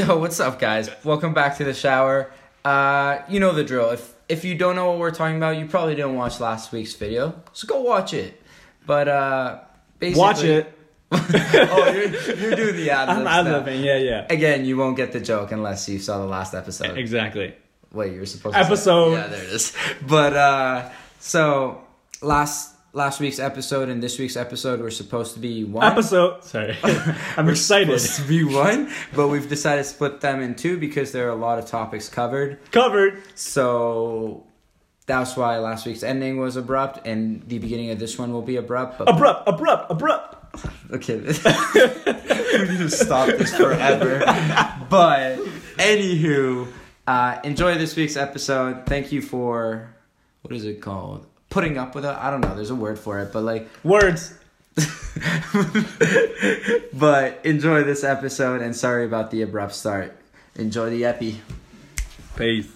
Yo, what's up, guys? Welcome back to the shower. Uh, you know the drill. If if you don't know what we're talking about, you probably didn't watch last week's video, so go watch it. But uh, basically, Watch it. oh, you're, you're doing the ad I'm ad libbing. Yeah, yeah. Again, you won't get the joke unless you saw the last episode. Exactly. Wait, you were supposed to say- Episode. Yeah, there it is. But uh, so last last week's episode and this week's episode were supposed to be one Episode. Sorry. I'm We're excited. supposed to be one, but we've decided to split them in two because there are a lot of topics covered. Covered. So that's why last week's ending was abrupt, and the beginning of this one will be abrupt. But Abrupt. Abrupt. Abrupt. okay, we need to stop this forever. but anywho, uh, enjoy this week's episode. Thank you for what is it called? Putting up with it. I don't know. There's a word for it, but like Words. but enjoy this episode and sorry about the abrupt start. Enjoy the epi. Peace.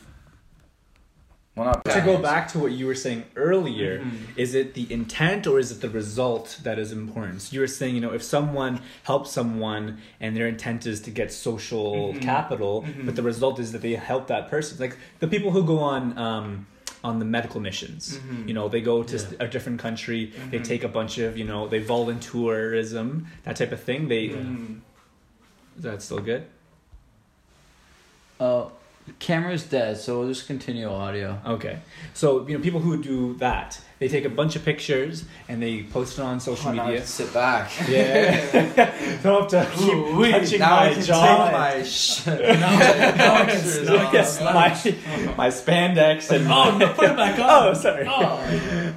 Well, not To go back to what you were saying earlier, Mm-hmm. is it the intent or is it the result that is important? So you were saying, you know, if someone helps someone and their intent is to get social Mm-hmm. capital, but the result is that they help that person, like the people who go on um, on the medical missions, Mm-hmm. you know, they go to a different country, they take a bunch of, you know, they volunteerism, that type of thing. They Mm-hmm. is that still good? Uh, camera's dead, so we'll just continue audio. Okay, so you know, people who do that, they take a bunch of pictures and they post it on social media. sit back. Yeah. Don't have to keep Ooh, wee. touching now I my can jaw. take my sh- now I can- now I off. can Yes, my, my spandex and Oh, no, put it back on. Oh, sorry. Oh.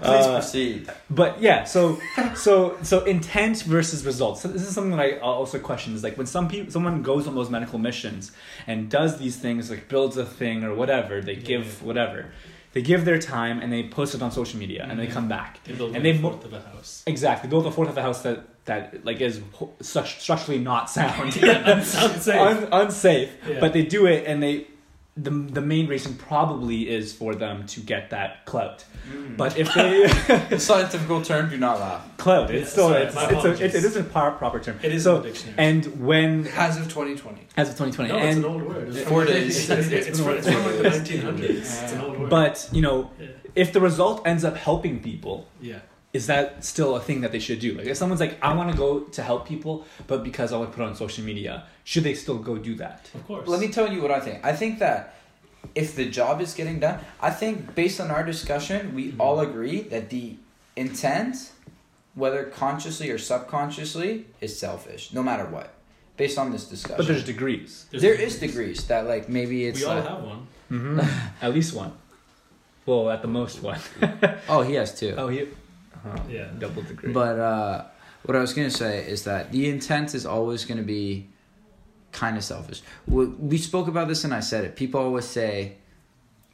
Please Uh, proceed. But yeah, so so so intent versus results. So this is something that I also question is like when some people someone goes on those medical missions and does these things like builds a thing or whatever, they give whatever. They give their time and they post it on social media and they Mhm. come back. They build And they of a house. Exactly, build a fourth of the house that that like is such structurally not sound. yeah, that sounds safe. Un- unsafe. Yeah. But they do it, and they the the main reason probably is for them to get that clout. Mm. But if they The scientific term, do not laugh. clout, Yeah, it's still sorry, it's, my it's a, apologies. it, it is a par- proper term. it is so in dictionary. and when As of 2020. as of 2020 no, and it's an old word. It's Four from- days. It's, it's, it's, from, it's from like the 1900s. It's an old word. but you know yeah. if the result ends up helping people yeah. Is that still a thing that they should do? Like if someone's like, I want to go to help people, but because I want to put it on social media, should they still go do that? Of course. Let me tell you what I think. I think that if the job is getting done, I think based on our discussion, we Mhm. all agree that the intent, whether consciously or subconsciously, is selfish, no matter what. Based on this discussion, But there's degrees. There's there is degrees that like maybe it's We all like- have one. Mm-hmm. at least one. Well, at the most one. oh he has two. Oh, he. Uh, Yeah. Double degree. But uh, what I was gonna say is that the intent is always gonna be kind of selfish. We, we spoke about this and I said it. People always say,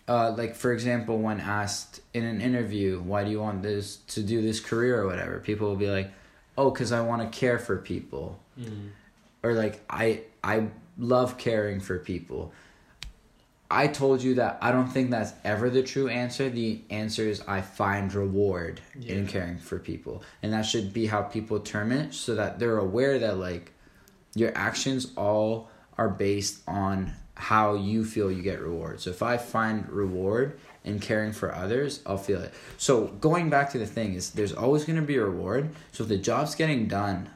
uh, like for example, when asked in an interview, "Why do you want this to do this career or whatever?" People will be like, "Oh, because I want to care for people," Mm. or like I I love caring for people. I told you that I don't think that's ever the true answer. The answer is I find reward in caring for people. And that should be how people term it so that they're aware that like your actions all are based on how you feel you get reward. So if I find reward in caring for others, I'll feel it. So going back to the thing is there's always going to be a reward. So if the job's getting done,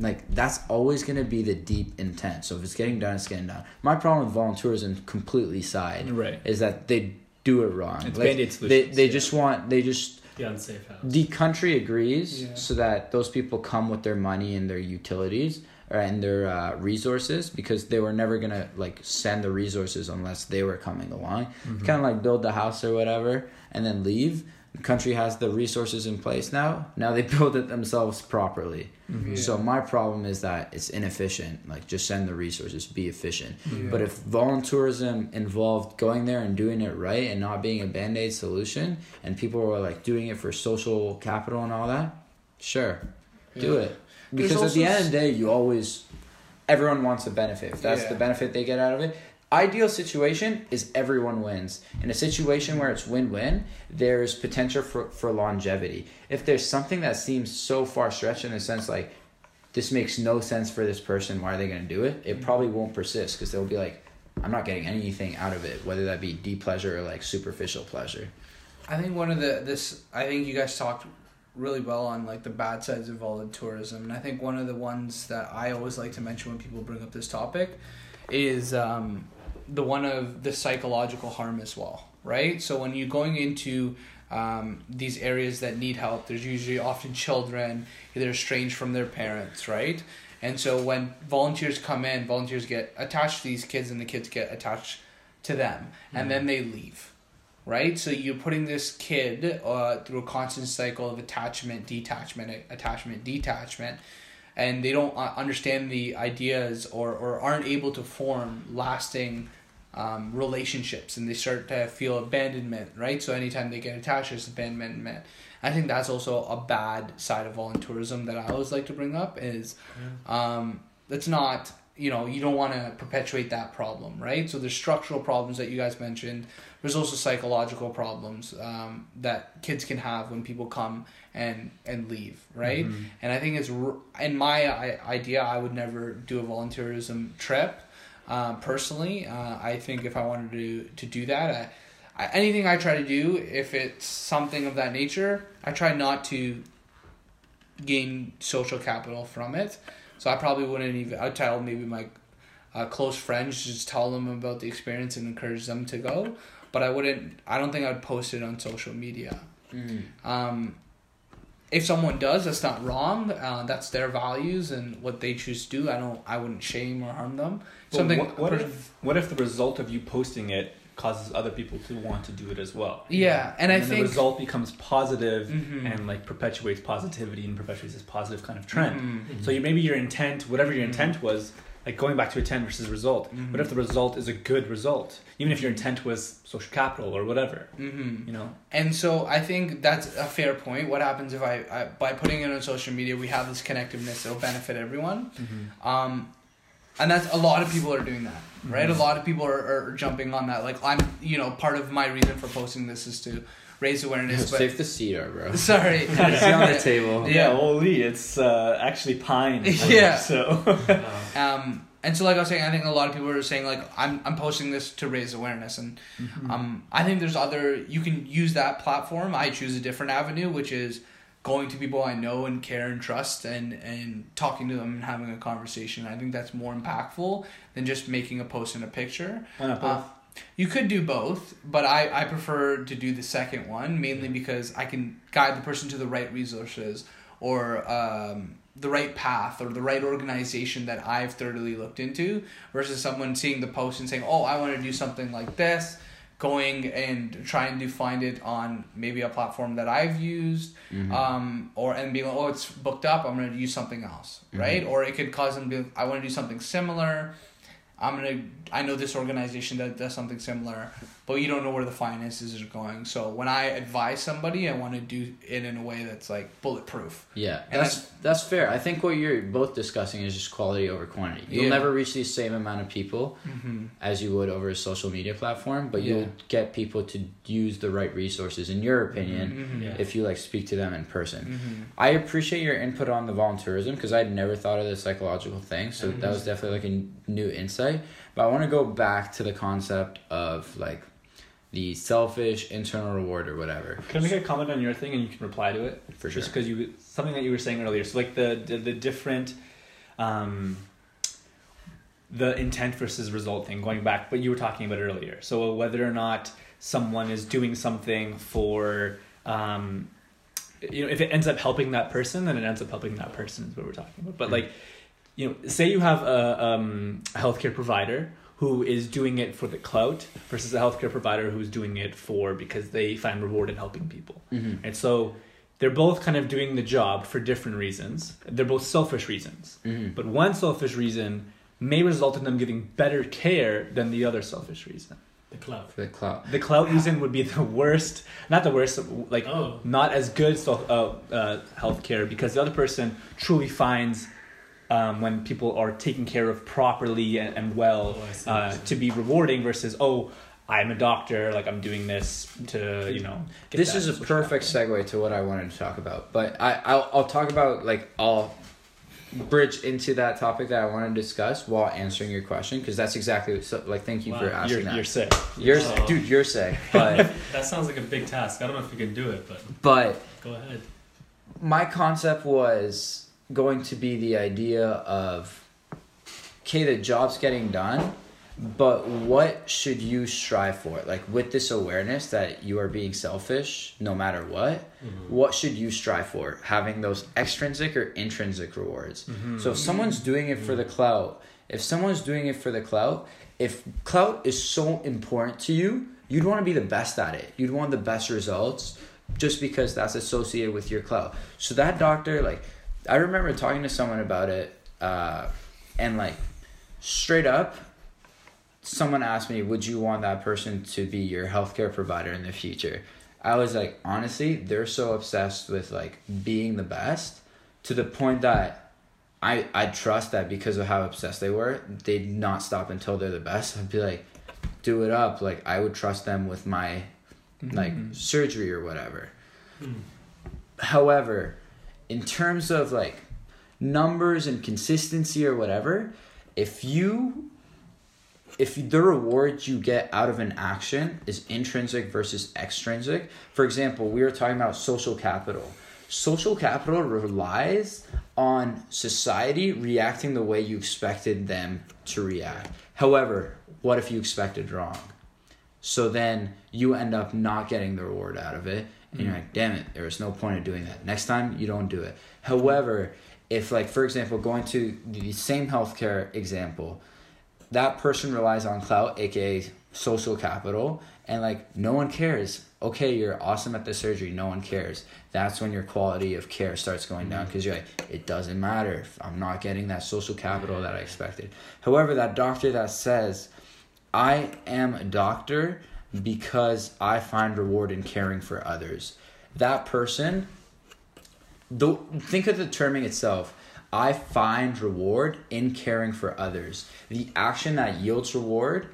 like that's always going to be the deep intent. So if it's getting done, it's getting done. My problem with volunteerism completely side right. is that they do it wrong. It's Like, Band-Aid They solutions, they yeah. just want they just The unsafe house. the country agrees Yeah. so that those people come with their money and their utilities or and their uh, resources because they were never gonna like send the resources unless they were coming along. Mm-hmm. Kind of like build the house or whatever and then leave. The country has the resources in place now. Now they build it themselves properly. Mm-hmm. So my problem is that it's inefficient. Like just send the resources, be efficient. Mm-hmm. But if volunteerism involved going there and doing it right and not being a band aid solution, and people were like doing it for social capital and all that, sure, do it. Because at the end of the day, you always, everyone wants a benefit. If that's Yeah. the benefit they get out of it, ideal situation is everyone wins. In a situation where it's win-win, there's potential for, for longevity. If there's something that seems so far stretched in the sense like this makes no sense for this person. Why are they going to do it? It probably won't persist because they'll be like, I'm not getting anything out of it, whether that be deep pleasure or like superficial pleasure. I think one of the this I think you guys talked really well on like the bad sides of volunteerism, and I think one of the ones that I always like to mention when people bring up this topic is um, the one of the psychological harm as well, right? So when you're going into um, these areas that need help, there's usually often children they're estranged from their parents, right? And so when volunteers come in, volunteers get attached to these kids, and the kids get attached to them, and then they leave right? So you're putting this kid uh, through a constant cycle of attachment, detachment, attachment, detachment, and they don't uh, understand the ideas or, or aren't able to form lasting um, relationships and they start to feel abandonment, right? So anytime they get attached, it's abandonment. I think that's also a bad side of volunteerism that I always like to bring up is um, it's not you know you don't want to perpetuate that problem right? So there's structural problems that you guys mentioned. There's also psychological problems um, that kids can have when people come and and leave right? Mhm. and i think it's in my idea i would never do a volunteerism trip uh, personally. Uh, i think if i wanted to to do that I, I, anything i try to do if it's something of that nature i try not to gain social capital from it so I probably wouldn't even. I'd tell maybe my uh, close friends just tell them about the experience and encourage them to go. But I wouldn't. I don't think I'd post it on social media. Um, if someone does, that's not wrong. Uh, that's their values and what they choose to do. I don't. I wouldn't shame or harm them. Well, Something. what, what if what if the result of you posting it causes other people to want to do it as well? yeah, and, I think the result becomes positive Mhm. and like perpetuates positivity and perpetuates this positive kind of trend. Mhm. So you maybe your intent, whatever your intent was, like going back to intent versus result. Mhm. What if the result is a good result, even if your intent was social capital or whatever? Mhm. You know. And so I think that's a fair point. What happens if I, I by putting it on social media, we have this connectiveness that'll benefit everyone. Um, and that's a lot of people are doing that, right? Mhm. A lot of people are, are jumping on that. Like I'm, you know, part of my reason for posting this is to raise awareness. But Save the cedar, bro. sorry, It's on the table. Yeah. holy, it's uh, actually pine. Yeah. So. Um, and so like I was saying, I think a lot of people are saying like I'm I'm posting this to raise awareness, and um, I think there's other you can use that platform. I choose a different avenue, which is going to people I know and care and trust, and and talking to them and having a conversation. I think that's more impactful than just making a post and a picture. Why not Uh, you could do both, but I, I prefer to do the second one mainly because I can guide the person to the right resources or um, the right path or the right organization that I've thoroughly looked into versus someone seeing the post and saying, oh, I want to do something like this, going and trying to find it on maybe a platform that I've used Mhm. um, or and being like, oh, it's booked up. I'm gonna use something else, right? Or it could cause them to. Be, I want to do something similar. I'm gonna. I know this organization that does something similar, but you don't know where the finances are going. So when I advise somebody, I want to do it in a way that's like bulletproof. Yeah, And that's that's fair. I think what you're both discussing is just quality over quantity. You'll Yeah. never reach the same amount of people Mm-hmm. as you would over a social media platform, but Yeah. you'll get people to use the right resources, in your opinion, Mm-hmm. Yeah. if you like speak to them in person. Mm-hmm. I appreciate your input on the volunteerism because I'd never thought of the psychological thing, so that was definitely like a new insight. But I want to go back to the concept of like the selfish internal reward or whatever. Can I make a comment on your thing and you can reply to it? For sure. Just because you something that you were saying earlier. So like the the, the different, um, the intent versus result thing. Going back, but you were talking about earlier. So whether or not someone is doing something for, um, you know, if it ends up helping that person, then it ends up helping that person. Is what we're talking about. But like, you know, say you have a, um, a healthcare provider who is doing it for the clout versus a healthcare provider who's doing it for because they find reward in helping people. Mm-hmm. And so they're both kind of doing the job for different reasons. They're both selfish reasons. Mm-hmm. But one selfish reason may result in them getting better care than the other selfish reason. the clout. The clout. The clout reason would be the worst, not the worst, like Oh. not as good so, uh, uh, healthcare because the other person truly finds um, when people are taken care of properly and, and well Oh, see. uh, to be rewarding versus oh I'm a doctor like I'm doing this to you know get this that is a perfect capital. segue to what I wanted to talk about. But I I'll, I'll talk about like I'll bridge into that topic that I want to discuss while answering your question because that's exactly what, so, like thank you Wow. for asking You're, that. you're sick. You're Oh. dude, you're sick, but That sounds like a big task. I don't know if you can do it, but but go ahead. my concept was going to be the idea of okay the job's getting done but what should you strive for? Like with this awareness that you are being selfish no matter what mm-hmm. what should you strive for? Having those extrinsic or intrinsic rewards. Mm-hmm. So if someone's doing it for the mm-hmm. clout if someone's doing it for the clout if clout is so important to you you'd want to be the best at it. You'd want the best results just because that's associated with your clout. So that doctor like i remember talking to someone about it uh, and like straight up someone asked me would you want that person to be your healthcare provider in the future? I was like honestly they're so obsessed with like being the best to the point that i i trust that because of how obsessed they were they'd not stop until they're the best. I'd be like do it up. Like i would trust them with my like surgery or whatever. Hmm. however in terms of like numbers and consistency or whatever if you if the reward you get out of an action is intrinsic versus extrinsic for example we were talking about social capital social capital relies on society reacting the way you expected them to react however what if you expected wrong so then you end up not getting the reward out of it. And you're mm. like, damn it, there was no point of doing that. Next time, you don't do it. However, if, like, for example, going to the same healthcare example, that person relies on clout, aka social capital, and like, no one cares. Okay, you're awesome at the surgery, no one cares. That's when your quality of care starts going down mm. because you're like, it doesn't matter if I'm not getting that social capital that I expected. However, that doctor that says, I am a doctor because I find reward in caring for others. That person, though, think of the terming itself. I find reward in caring for others. The action that yields reward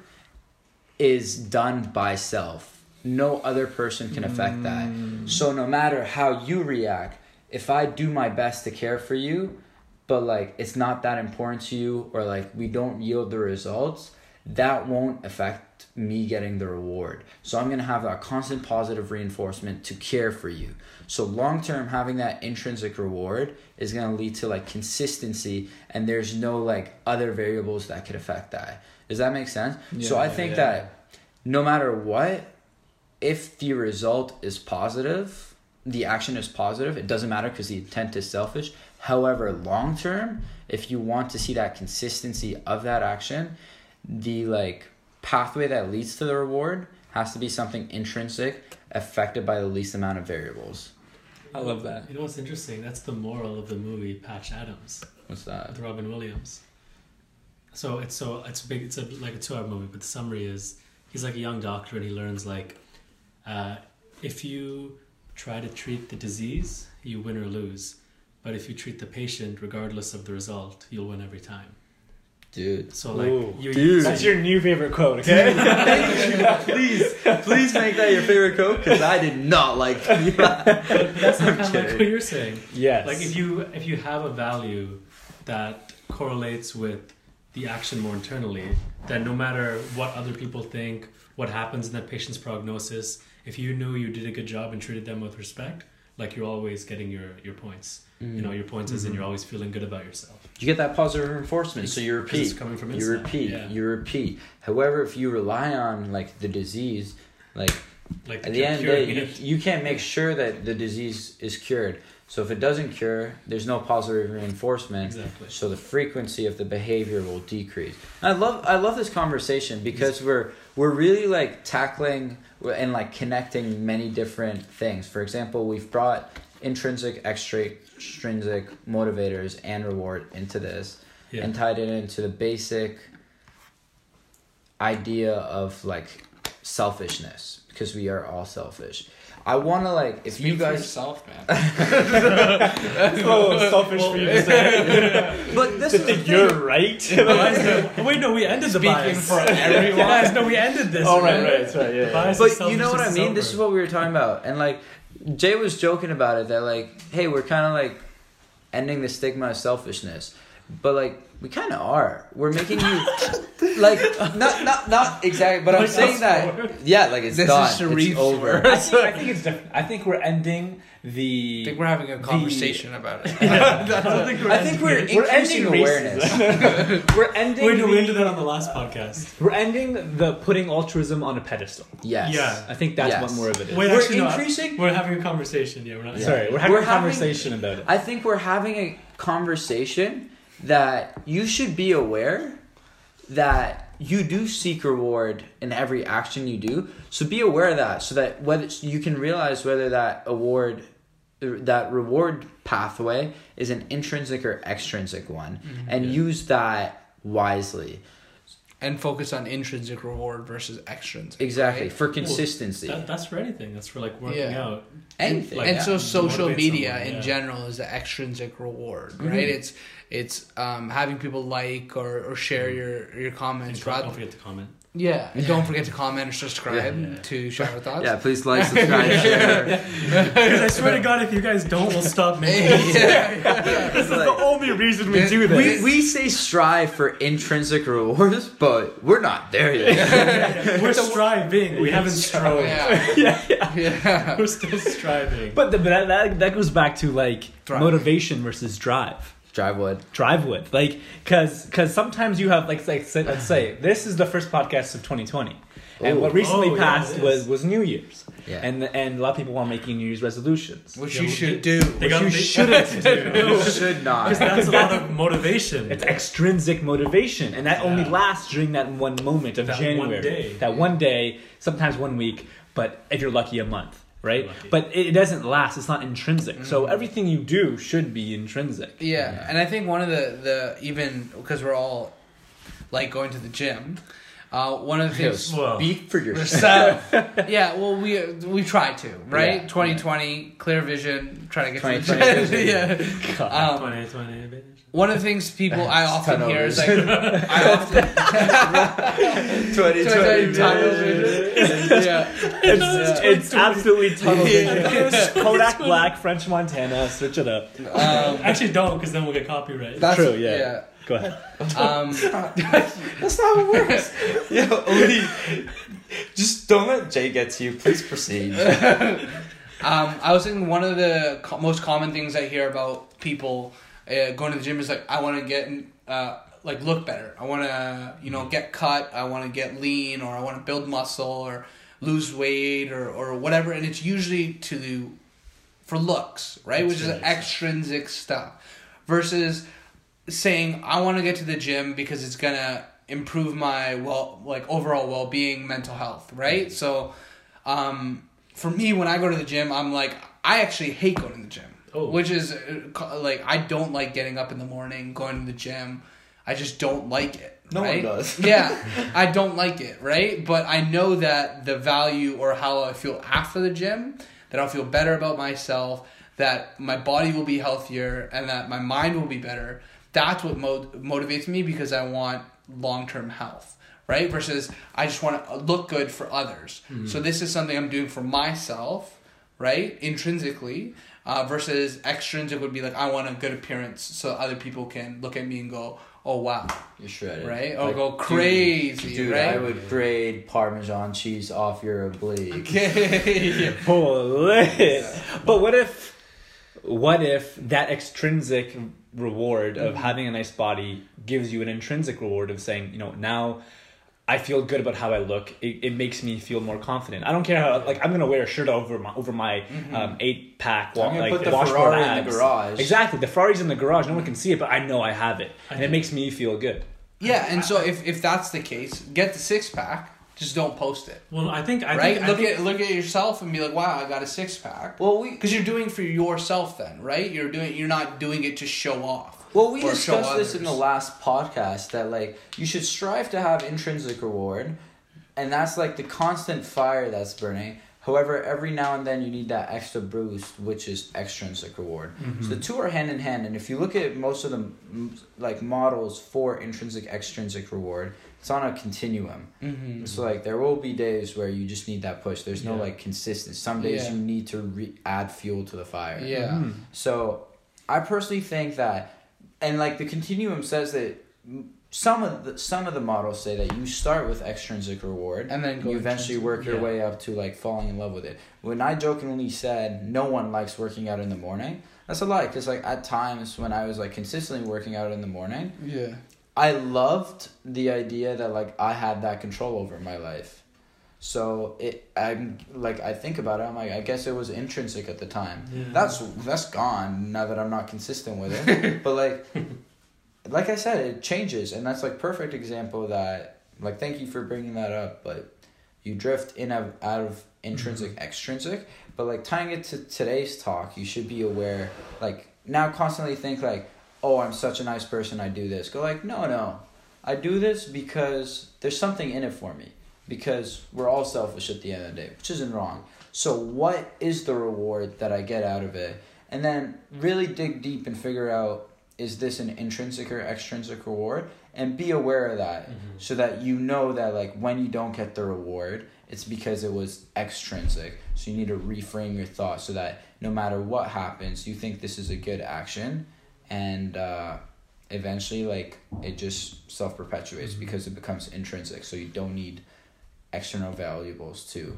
is done by self. No other person can affect that. Mm. So no matter how you react, if I do my best to care for you, but like it's not that important to you or like we don't yield the results, that won't affect me getting the reward. So I'm gonna have that constant positive reinforcement to care for you. So long term, having that intrinsic reward is gonna lead to like consistency, and there's no like other variables that could affect that. Does that make sense? so I think yeah. that no matter what, if the result is positive, the action is positive, it doesn't matter because the intent is selfish. However, long term, if you want to see that consistency of that action, the like pathway that leads to the reward has to be something intrinsic, affected by the least amount of variables. I love that. You know what's interesting? That's the moral of the movie Patch Adams What's that? with Robin Williams. So it's so it's big. It's a, like a two-hour movie, but the summary is he's like a young doctor and he learns like uh, if you try to treat the disease, you win or lose. But if you treat the patient, regardless of the result, you'll win every time. Dude. So like Ooh. you, Dude. That's your new favorite quote, okay? please, please make that your favorite quote because I did not like that. But that's not I'm kind of like what you're saying. yes. Like if you if you have a value that correlates with the action more internally, then no matter what other people think, what happens in that patient's prognosis, if you knew you did a good job and treated them with respect, like you're always getting your your points. You know, your points is and mm-hmm. you're always feeling good about yourself. You get that positive reinforcement, so you repeat. coming from You inside. repeat. Yeah. You repeat. However, if you rely on like the disease, like Like at the end of the day, you, you can't make sure that the disease is cured. So if it doesn't cure, there's no positive reinforcement. Exactly. So the frequency of the behavior will decrease. I love I love this conversation because we're we're really like tackling and like connecting many different things. For example, we've brought intrinsic, extrinsic motivators and reward into this Yeah. and tied it into the basic idea of like selfishness because we are all selfish. I want to like if you Speak for guys yourself, man. oh, selfish for you to say. but this is the thing. you're right. Wait, no, we ended the Speaking bias. for everyone. Guys, no, we ended this. oh, right, man. right, right, yeah. Bias but you know what I mean. is This is what we were talking about, and like Jay was joking about it that like, hey, we're kind of like ending the stigma of selfishness. But like we kind of are. We're making you like not not not exactly. But I'm saying that yeah, like it's This is done. Sherif's it's over. I think, I think it's different. I think we're ending the. I think we're having a conversation about it. I don't think we're I think we're ending We're increasing ending awareness. we're ending. Wait, no, we ended that on the last podcast. We're ending the putting altruism on a pedestal. Yes. Yeah. I think that's Yes. what more of it is. Wait, We're actually, no, increasing- We're having a conversation. Yeah, we're not. Yeah. Sorry, we're having We're a having- conversation about it. I think we're having a conversation that you should be aware that you do seek reward in every action you do. So be aware of that so that whether you can realize whether that award that reward pathway is an intrinsic or extrinsic one mm-hmm. and Yeah. use that wisely. And focus on intrinsic reward versus extrinsic. Exactly. right? For consistency. That, that's for anything. That's for like working Yeah. out. Anything. like- and yeah. so social media someone, in yeah. general is the extrinsic reward, Mhm. right? It's it's um, having people like or, or share your your And comments. don't, Rather, don't forget to comment. Yeah, and don't forget to comment or subscribe Yeah. to Shower Thoughts. yeah, please like, subscribe, share. Because I swear to God, if you guys don't, we'll stop making it. yeah. This is Like- the only reason we do this. we we say strive for intrinsic rewards, but we're not there yet. We're striving. We haven't strove. yeah, yeah, yeah. yeah. We're still striving. But, the, but that, that that goes back to like Drive. motivation versus drive. Drive wood. Drive with like because because sometimes you have like like say, let's say this is the first podcast of 2020, and Ooh. what recently Oh, passed it was was New Year's, Yeah. and and a lot of people are making New Year's resolutions. Which Yeah, you should do. They got you they- shouldn't do. You should not. Because that's a lot of motivation. It's extrinsic motivation, and that only lasts during that one moment of That one January. day. That one day, sometimes one week, but if you're lucky, a month, right? Lucky. But it it doesn't last. It's not intrinsic. So everything you do should be intrinsic. Yeah, and I think one of the the even because we're all like going to the gym. Uh, one of the things. Well, Speak for yourself. So, yeah, well, we we try to right. Yeah. Twenty twenty, clear vision, try to get to the 2020 gym. vision. yeah. Um, 20, 20, bitch. One of the things people I often hear is like I often 2020 tunnel vision. yeah. It's, it's absolutely tunnel vision. Kodak Black, French Montana. Switch it up. Um, Actually, don't, because then we'll get copyright. that's True, yeah. Go ahead. Um, That's not how it works. Yo, Oli, just don't let Jay get to you. Please proceed. Um, I was thinking one of the co- most common things I hear about people uh, going to the gym is like, I want to get uh, like look better. I want to you know get cut. I want to get lean, or I want to build muscle, or lose weight, or or whatever. And it's usually to for looks, right? Which is Extrinsic. extrinsic stuff, versus saying I want to get to the gym because it's gonna improve my well like overall well being, mental health, right? So, um, for me, when I go to the gym, I'm like I actually hate going to the gym, Oh. which is uh, like I don't like getting up in the morning, going to the gym. I just don't like it. No one right? does. yeah, I don't like it, right? But I know that the value or how I feel after the gym, that I'll feel better about myself, that my body will be healthier, and that my mind will be better. That's what mo- motivates me because I want long term health, right? Versus I just want to look good for others. So this is something I'm doing for myself, right? Intrinsically. Uh, versus extrinsic would be like I want a good appearance so other people can look at me and go, oh wow, You're shredded. Right? Or Like, go crazy, Dude, right? I would grade Parmesan cheese off your oblique. Okay. Holy. But what if, what if that extrinsic reward of Mm-hmm. having a nice body gives you an intrinsic reward of saying, you know, now I feel good about how I look. It, it makes me feel more confident. I don't care how like I'm gonna wear a shirt over my over my um, eight pack. I'm gonna like, put the washboard Ferrari in the abs. garage. Exactly, the Ferrari's in the garage. No one can see it, but I know I have it, and it makes me feel good. yeah, and so if, if that's the case, get the six pack. Just don't post it, Well, I think I right? think, I look think, at look at yourself and be like, "Wow, I got a six pack." Well, we Because you're doing it for yourself, then, right? You're doing. You're not doing it to show off. Well, we discussed this in the last podcast that like you should strive to have intrinsic reward, and that's like the constant fire that's burning. However, every now and then you need that extra boost, which is extrinsic reward. So the two are hand in hand. And if you look at most of the like models for intrinsic extrinsic reward, it's on a continuum. Mm-hmm. So like there will be days where you just need that push. There's no Yeah. like consistency. Some days Yeah. you need to re- add fuel to the fire. Yeah. Mm. So I personally think that, and like the continuum says that some of the some of the models say that you start with extrinsic reward And then go you eventually work your Yeah. way up to like falling in love with it. When I jokingly said no one likes working out in the morning, that's a lie. Because like at times when I was like consistently working out in the morning, Yeah. I loved the idea that like I had that control over my life. So it I'm like I think about it, I'm like I guess it was intrinsic at the time. Yeah. That's that's gone now that I'm not consistent with it. but like like I said, it changes and that's like perfect example that like thank you for bringing that up, but you drift in of out of intrinsic mm-hmm. extrinsic, but like tying it to today's talk, you should be aware like now constantly think like, "Oh, I'm such a nice person, I do this." Go like, "No, no. I do this because there's something in it for me." Because we're all selfish at the end of the day, which isn't wrong. So, what is the reward that I get out of it? And then really dig deep and figure out is this an intrinsic or extrinsic reward? And be aware of that Mhm. so that you know that, like, when you don't get the reward, it's because it was extrinsic. So, you need to reframe your thoughts so that no matter what happens, you think this is a good action. And uh, eventually, like, it just self perpetuates Mhm. because it becomes intrinsic. So, you don't need external valuables to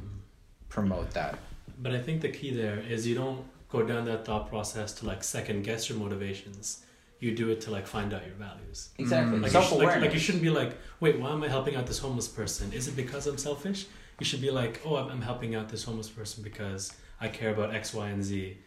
promote that. But I think the key there is you don't go down that thought process to like second guess your motivations. You do it to like find out your values. Exactly. Like, you Self sh- like, like you shouldn't be like, wait, why am I helping out this homeless person? Is it because I'm selfish? You should be like, oh, I'm helping out this homeless person because I care about X, Y, and Z.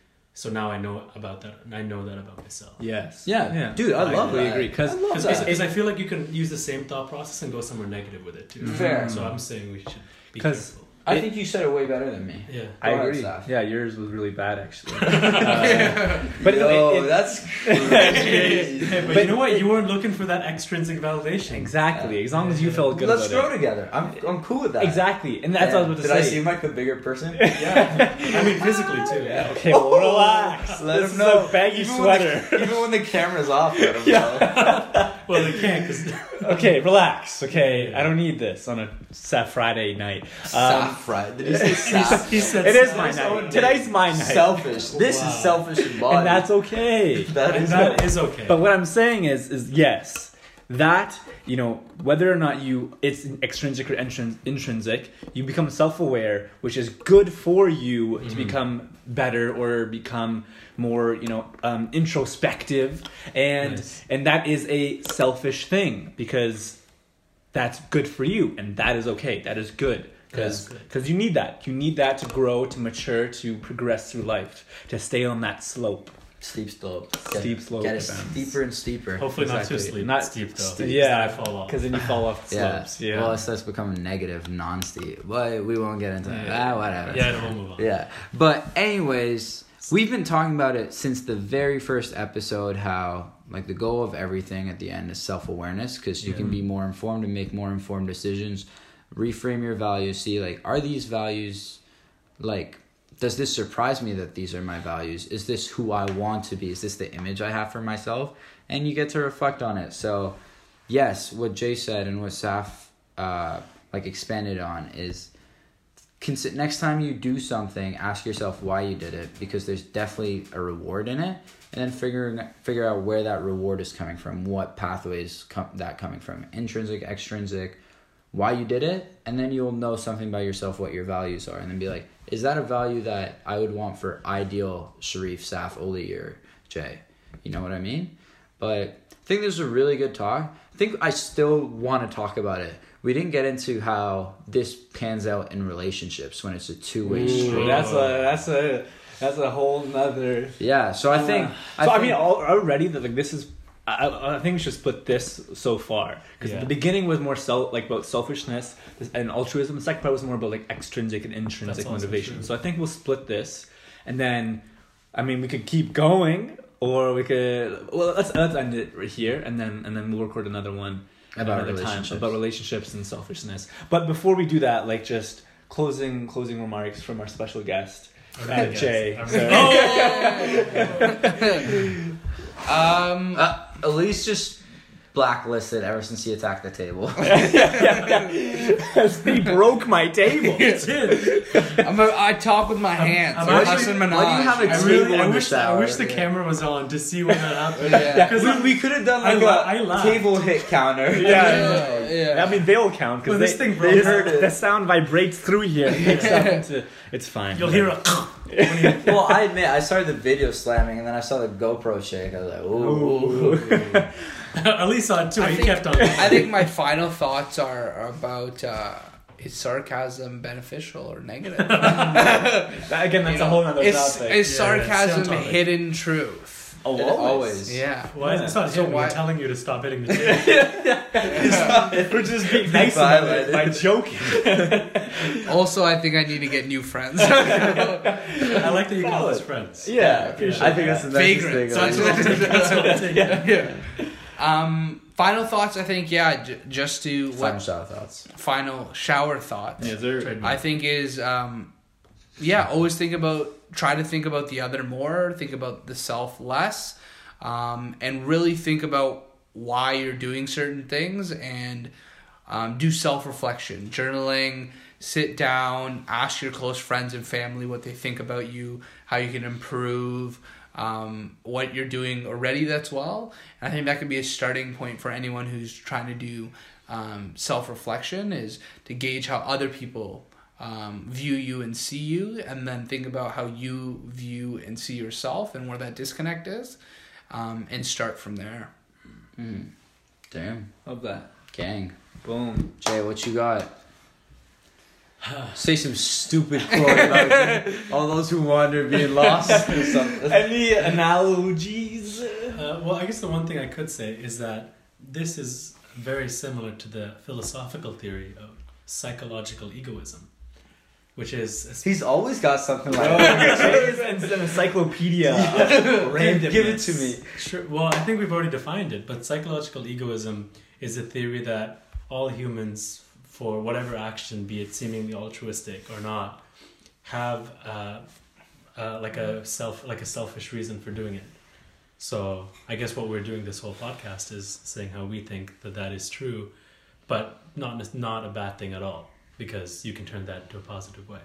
So now I know about that, and I know that about myself. Yes. Yeah. Yeah. Dude, I love totally that. agree because I Because that. I feel like you can use the same thought process and go somewhere negative with it too. Fair. So I'm saying we should be 'Cause- careful. I It- think you said it way better than me. Yeah. I Go ahead, agree. Saf. Yeah, yours was really bad actually. Uh, but Yo, it- it- that's Hey, crazy. but, But- you know what? You weren't looking for that extrinsic validation. exactly. As long as you felt good Let's about grow together. I'm, I'm cool with that. Exactly, and that's what I was Did about I to say. Did I seem like the bigger person? Yeah. I mean, physically too. Yeah. Okay, well, relax. Let this him know. a baggy Even sweater. When the, even when the camera's off, let him know. Well, they can't because okay, relax. Okay, I don't need this on a Saf Friday night. Um, Saf, Did you say saf? he said it is my night. Today's my night, Selfish. This Wow. is selfish and body. and that's okay. that And is that is okay. But what I'm saying is, is yes, that you know whether or not you it's extrinsic or intrin- intrinsic, you become self-aware, which is good for you to Mhm. become better or become more you know um, introspective, and Nice. and that is a selfish thing because that's good for you, and that is okay. That is good. Because good. you need that. You need that to grow, to mature, to progress through life, to stay on that slope. Steep slope. Steep slope, Get it man. steeper and steeper. Hopefully not too steep. Not steep though. steep. Yeah, I fall off. Because then you fall off the Yeah. slopes. Yeah. Well, it starts becoming negative, non-steep. But we won't get into that. Yeah. Ah, whatever. Yeah, we'll move on. Yeah. But anyways, we've been talking about it since the very first episode how like the goal of everything at the end is self-awareness because you can be more informed and make more informed decisions. Reframe your values, see like are these values like does this surprise me that these are my values? Is this who I want to be? Is this the image I have for myself? And you get to reflect on it. So, yes, what Jay said and what Saf uh, like expanded on is consi- next time you do something, ask yourself why you did it because there's definitely a reward in it, and then figuring figure out where that reward is coming from, what pathways com- that coming from, intrinsic, extrinsic, why you did it, and then you'll know something about yourself, what your values are, and then be like, is that a value that I would want for ideal Sherif, Saf, Oli, or Jay? You know what I mean? But I think this is a really good talk. I think I still want to talk about it. We didn't get into how this pans out in relationships when it's a two way street. that's a that's a that's a whole nother. Yeah, so I think. Uh, so I, mean, already that like this is. I, I think we should split this so far because Yeah. the beginning was more self like about selfishness and altruism. The second part was more about like extrinsic and intrinsic That's motivation. true. So I think we'll split this, and then, I mean, we could keep going, or we could. Well, let's let's end it right here, and then and then we'll record another one About another relationships. time about relationships and selfishness. But before we do that, like just closing closing remarks from our special guest, I'm ready, guys. Jay. I'm So- ready. um, Uh, Elise just blacklisted ever since he attacked the table. he broke my table. I'm a, I talk with my hands. I'm I'm, actually- Hassan why do you have a I table really, I in the wish, I wish the camera was on to see when that happened. Yeah. Because we, we could have done I like la- a I laughed. table hit counter. Yeah. Yeah, yeah. I mean, they'll count because this thing they broke heard out- it. The sound vibrates through here. It picks up into, it's fine. you'll hear a. you- well, I admit, I started the video slamming, and then I saw the GoPro shake. I was like, ooh. Ooh. At least on two, too. I He think- kept on. I think my final thoughts are, are about uh, is sarcasm beneficial or negative? That- Again, that's You a whole know, other is, topic. is Yeah, sarcasm it's a hidden truth? Oh, always. Yeah. Why is it not So him? why- telling you to stop hitting the table. We're just being nice about it by joking. Also, I think I need to get new friends. I like that you call us friends. Yeah, appreciate I think that's the nicest Vagrant. thing. That's Like, what. That's what I'm yeah. Um, final thoughts. I think yeah. J- just to Final what shower thoughts. final shower thoughts. Yes, sir. Trademark. I think is um, yeah. Always think about try to think about the other more. Think about the self less, um, and really think about why you're doing certain things and um, do self reflection, journaling. Sit down, ask your close friends and family what they think about you, how you can improve, um, what you're doing already that's well. And I think that could be a starting point for anyone who's trying to do um, self reflection is to gauge how other people um, view you and see you, and then think about how you view and see yourself and where that disconnect is, um, and start from there. Mm. Damn. Love that. Gang. Boom. Jay, what you got? Say some stupid quote about all those who wander being lost or something. Any analogies? Uh, well, I guess the one thing I could say is that this is very similar to the philosophical theory of psychological egoism, which is He's always got something like that. Is an encyclopedia. of randomness. Give it to me. Sure. Well, I think we've already defined it, but psychological egoism is a theory that all humans, for whatever action, be it seemingly altruistic or not, have uh, uh, like a self, like a selfish reason for doing it. So I guess what we're doing this whole podcast is saying how we think that that is true, but not not a bad thing at all because you can turn that into a positive way.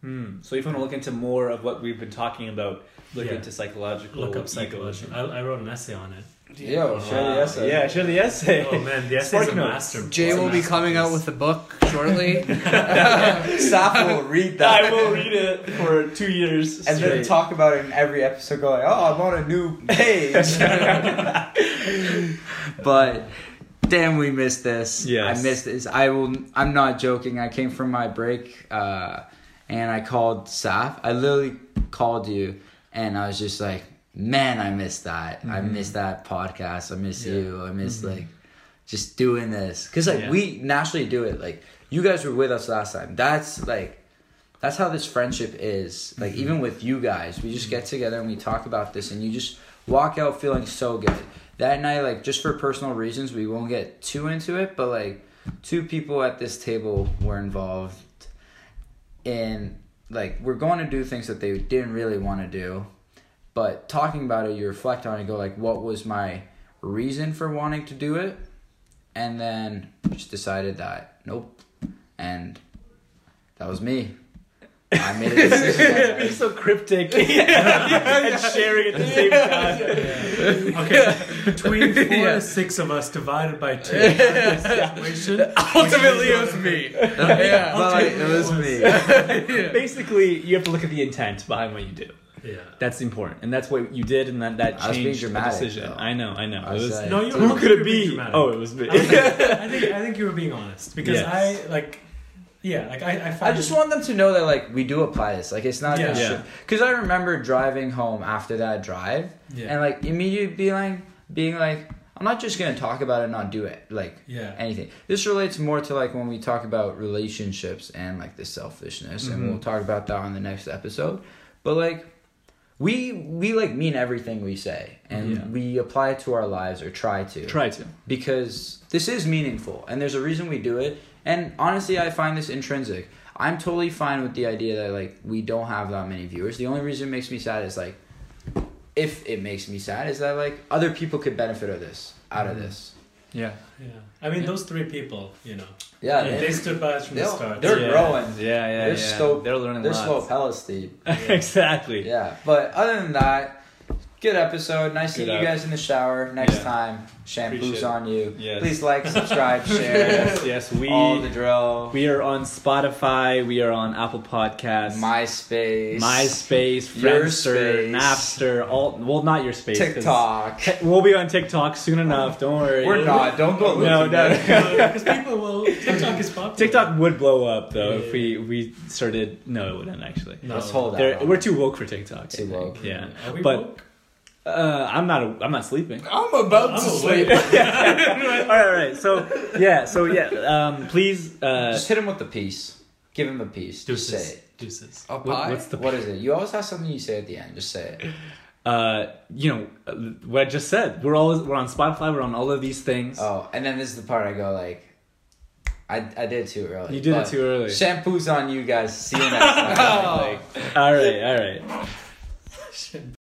Hmm. So if you want to look into more of what we've been talking about, look Yeah. into psychological. Look up egoism. psychology. I, I wrote an essay on it. Yo, share the Uh, essay. Yeah, share the essay. Oh man, the essay is a Spark master. Jay will be coming out with a book shortly. Saf will read that. I will read it for two years. And then talk about it in every episode, going, "Oh, I'm on a new page." but damn, we missed this. Yes. I missed this. I will. I'm not joking. I came from my break, uh, and I called Saf. I literally called you, and I was just like, "Man, I missed that. I Mhm. missed that podcast. I miss Yeah. you. I miss Mhm. like just doing this because like Yeah. we naturally do it. Like you guys were with us last time. That's like." that's how this friendship is. Like even with you guys, we just get together and we talk about this, and you just walk out feeling so good. That night, like just for personal reasons, we won't get too into it, but like two people at this table were involved in like we're going to do things that they didn't really want to do, but talking about it, you reflect on it, go like, what was my reason for wanting to do it, and then just decided that nope, and that was me. I made a decision. You're so cryptic and sharing at the same time. Okay, between four Yeah. to six of us divided by two. situation. Ultimately, it was me. Yeah. But like, it was me. Basically, you have to look at the intent behind what you do. Yeah. That's important, and that's what you did, and that that I changed the dramatic, decision. though. I know, I know. I was was- like- No, you. who could it you were being be? dramatic. Oh, it was me. I think, I think I think you were being honest because Yes. I like. Yeah, like I. I, I find just want them to know that like we do apply this. Like it's not Yeah. just Yeah. because I remember driving home after that drive Yeah. and like immediately being like being like I'm not just gonna talk about it and not do it like yeah. anything. This relates more to like when we talk about relationships and like the selfishness, and Mhm. we'll talk about that on the next episode. But like, we we like mean everything we say, and Yeah. we apply it to our lives or try to, Try to. because this is meaningful, and there's a reason we do it. And honestly, I find this intrinsic. I'm totally fine with the idea that like we don't have that many viewers. The only reason it makes me sad is like if it makes me sad is that like other people could benefit of this. out of mm-hmm. this. Yeah. Yeah. I mean, those three people, you know, Yeah, they, they, stood by us from the start. they're yeah. growing. Yeah, yeah, They're yeah. slow- They're learning they're slow lots. Palestine. exactly. Yeah, but other than that, good episode. Nice Good seeing you up. guys in the shower. Next Yeah. time, shampoo's Appreciate on you. Yes. Please like, subscribe, share. Yes, yes. We all the drill. we are on Spotify. We are on Apple Podcasts. MySpace, MySpace, Your Friendster. Napster, all well, not your space. 'cause- TikTok. We'll be on TikTok soon enough. Don't worry. We're not. Don't go. No, no. Because people will. TikTok is popular. TikTok would blow up though Yeah. if we we started. No, it wouldn't actually. No. Let's hold They're- that. We're too woke for TikTok. Too woke. Yeah, Are we but woke? Uh, I'm not. A, I'm not sleeping. I'm about I'm to awake. sleep. all right, all right. So yeah, so yeah. Um, please. Uh, Just hit him with the peace. Give him a peace. Just say it. Deuces. A what- pie? what's the What is it? You always have something you say at the end. Just say it. uh, you know uh, what I just said. We're all we're on Spotify. We're on all of these things. Oh, and then this is the part I go like, I I did it too early. you did it too early. Shampoo's on you guys. See you next time. Like, all right, all right.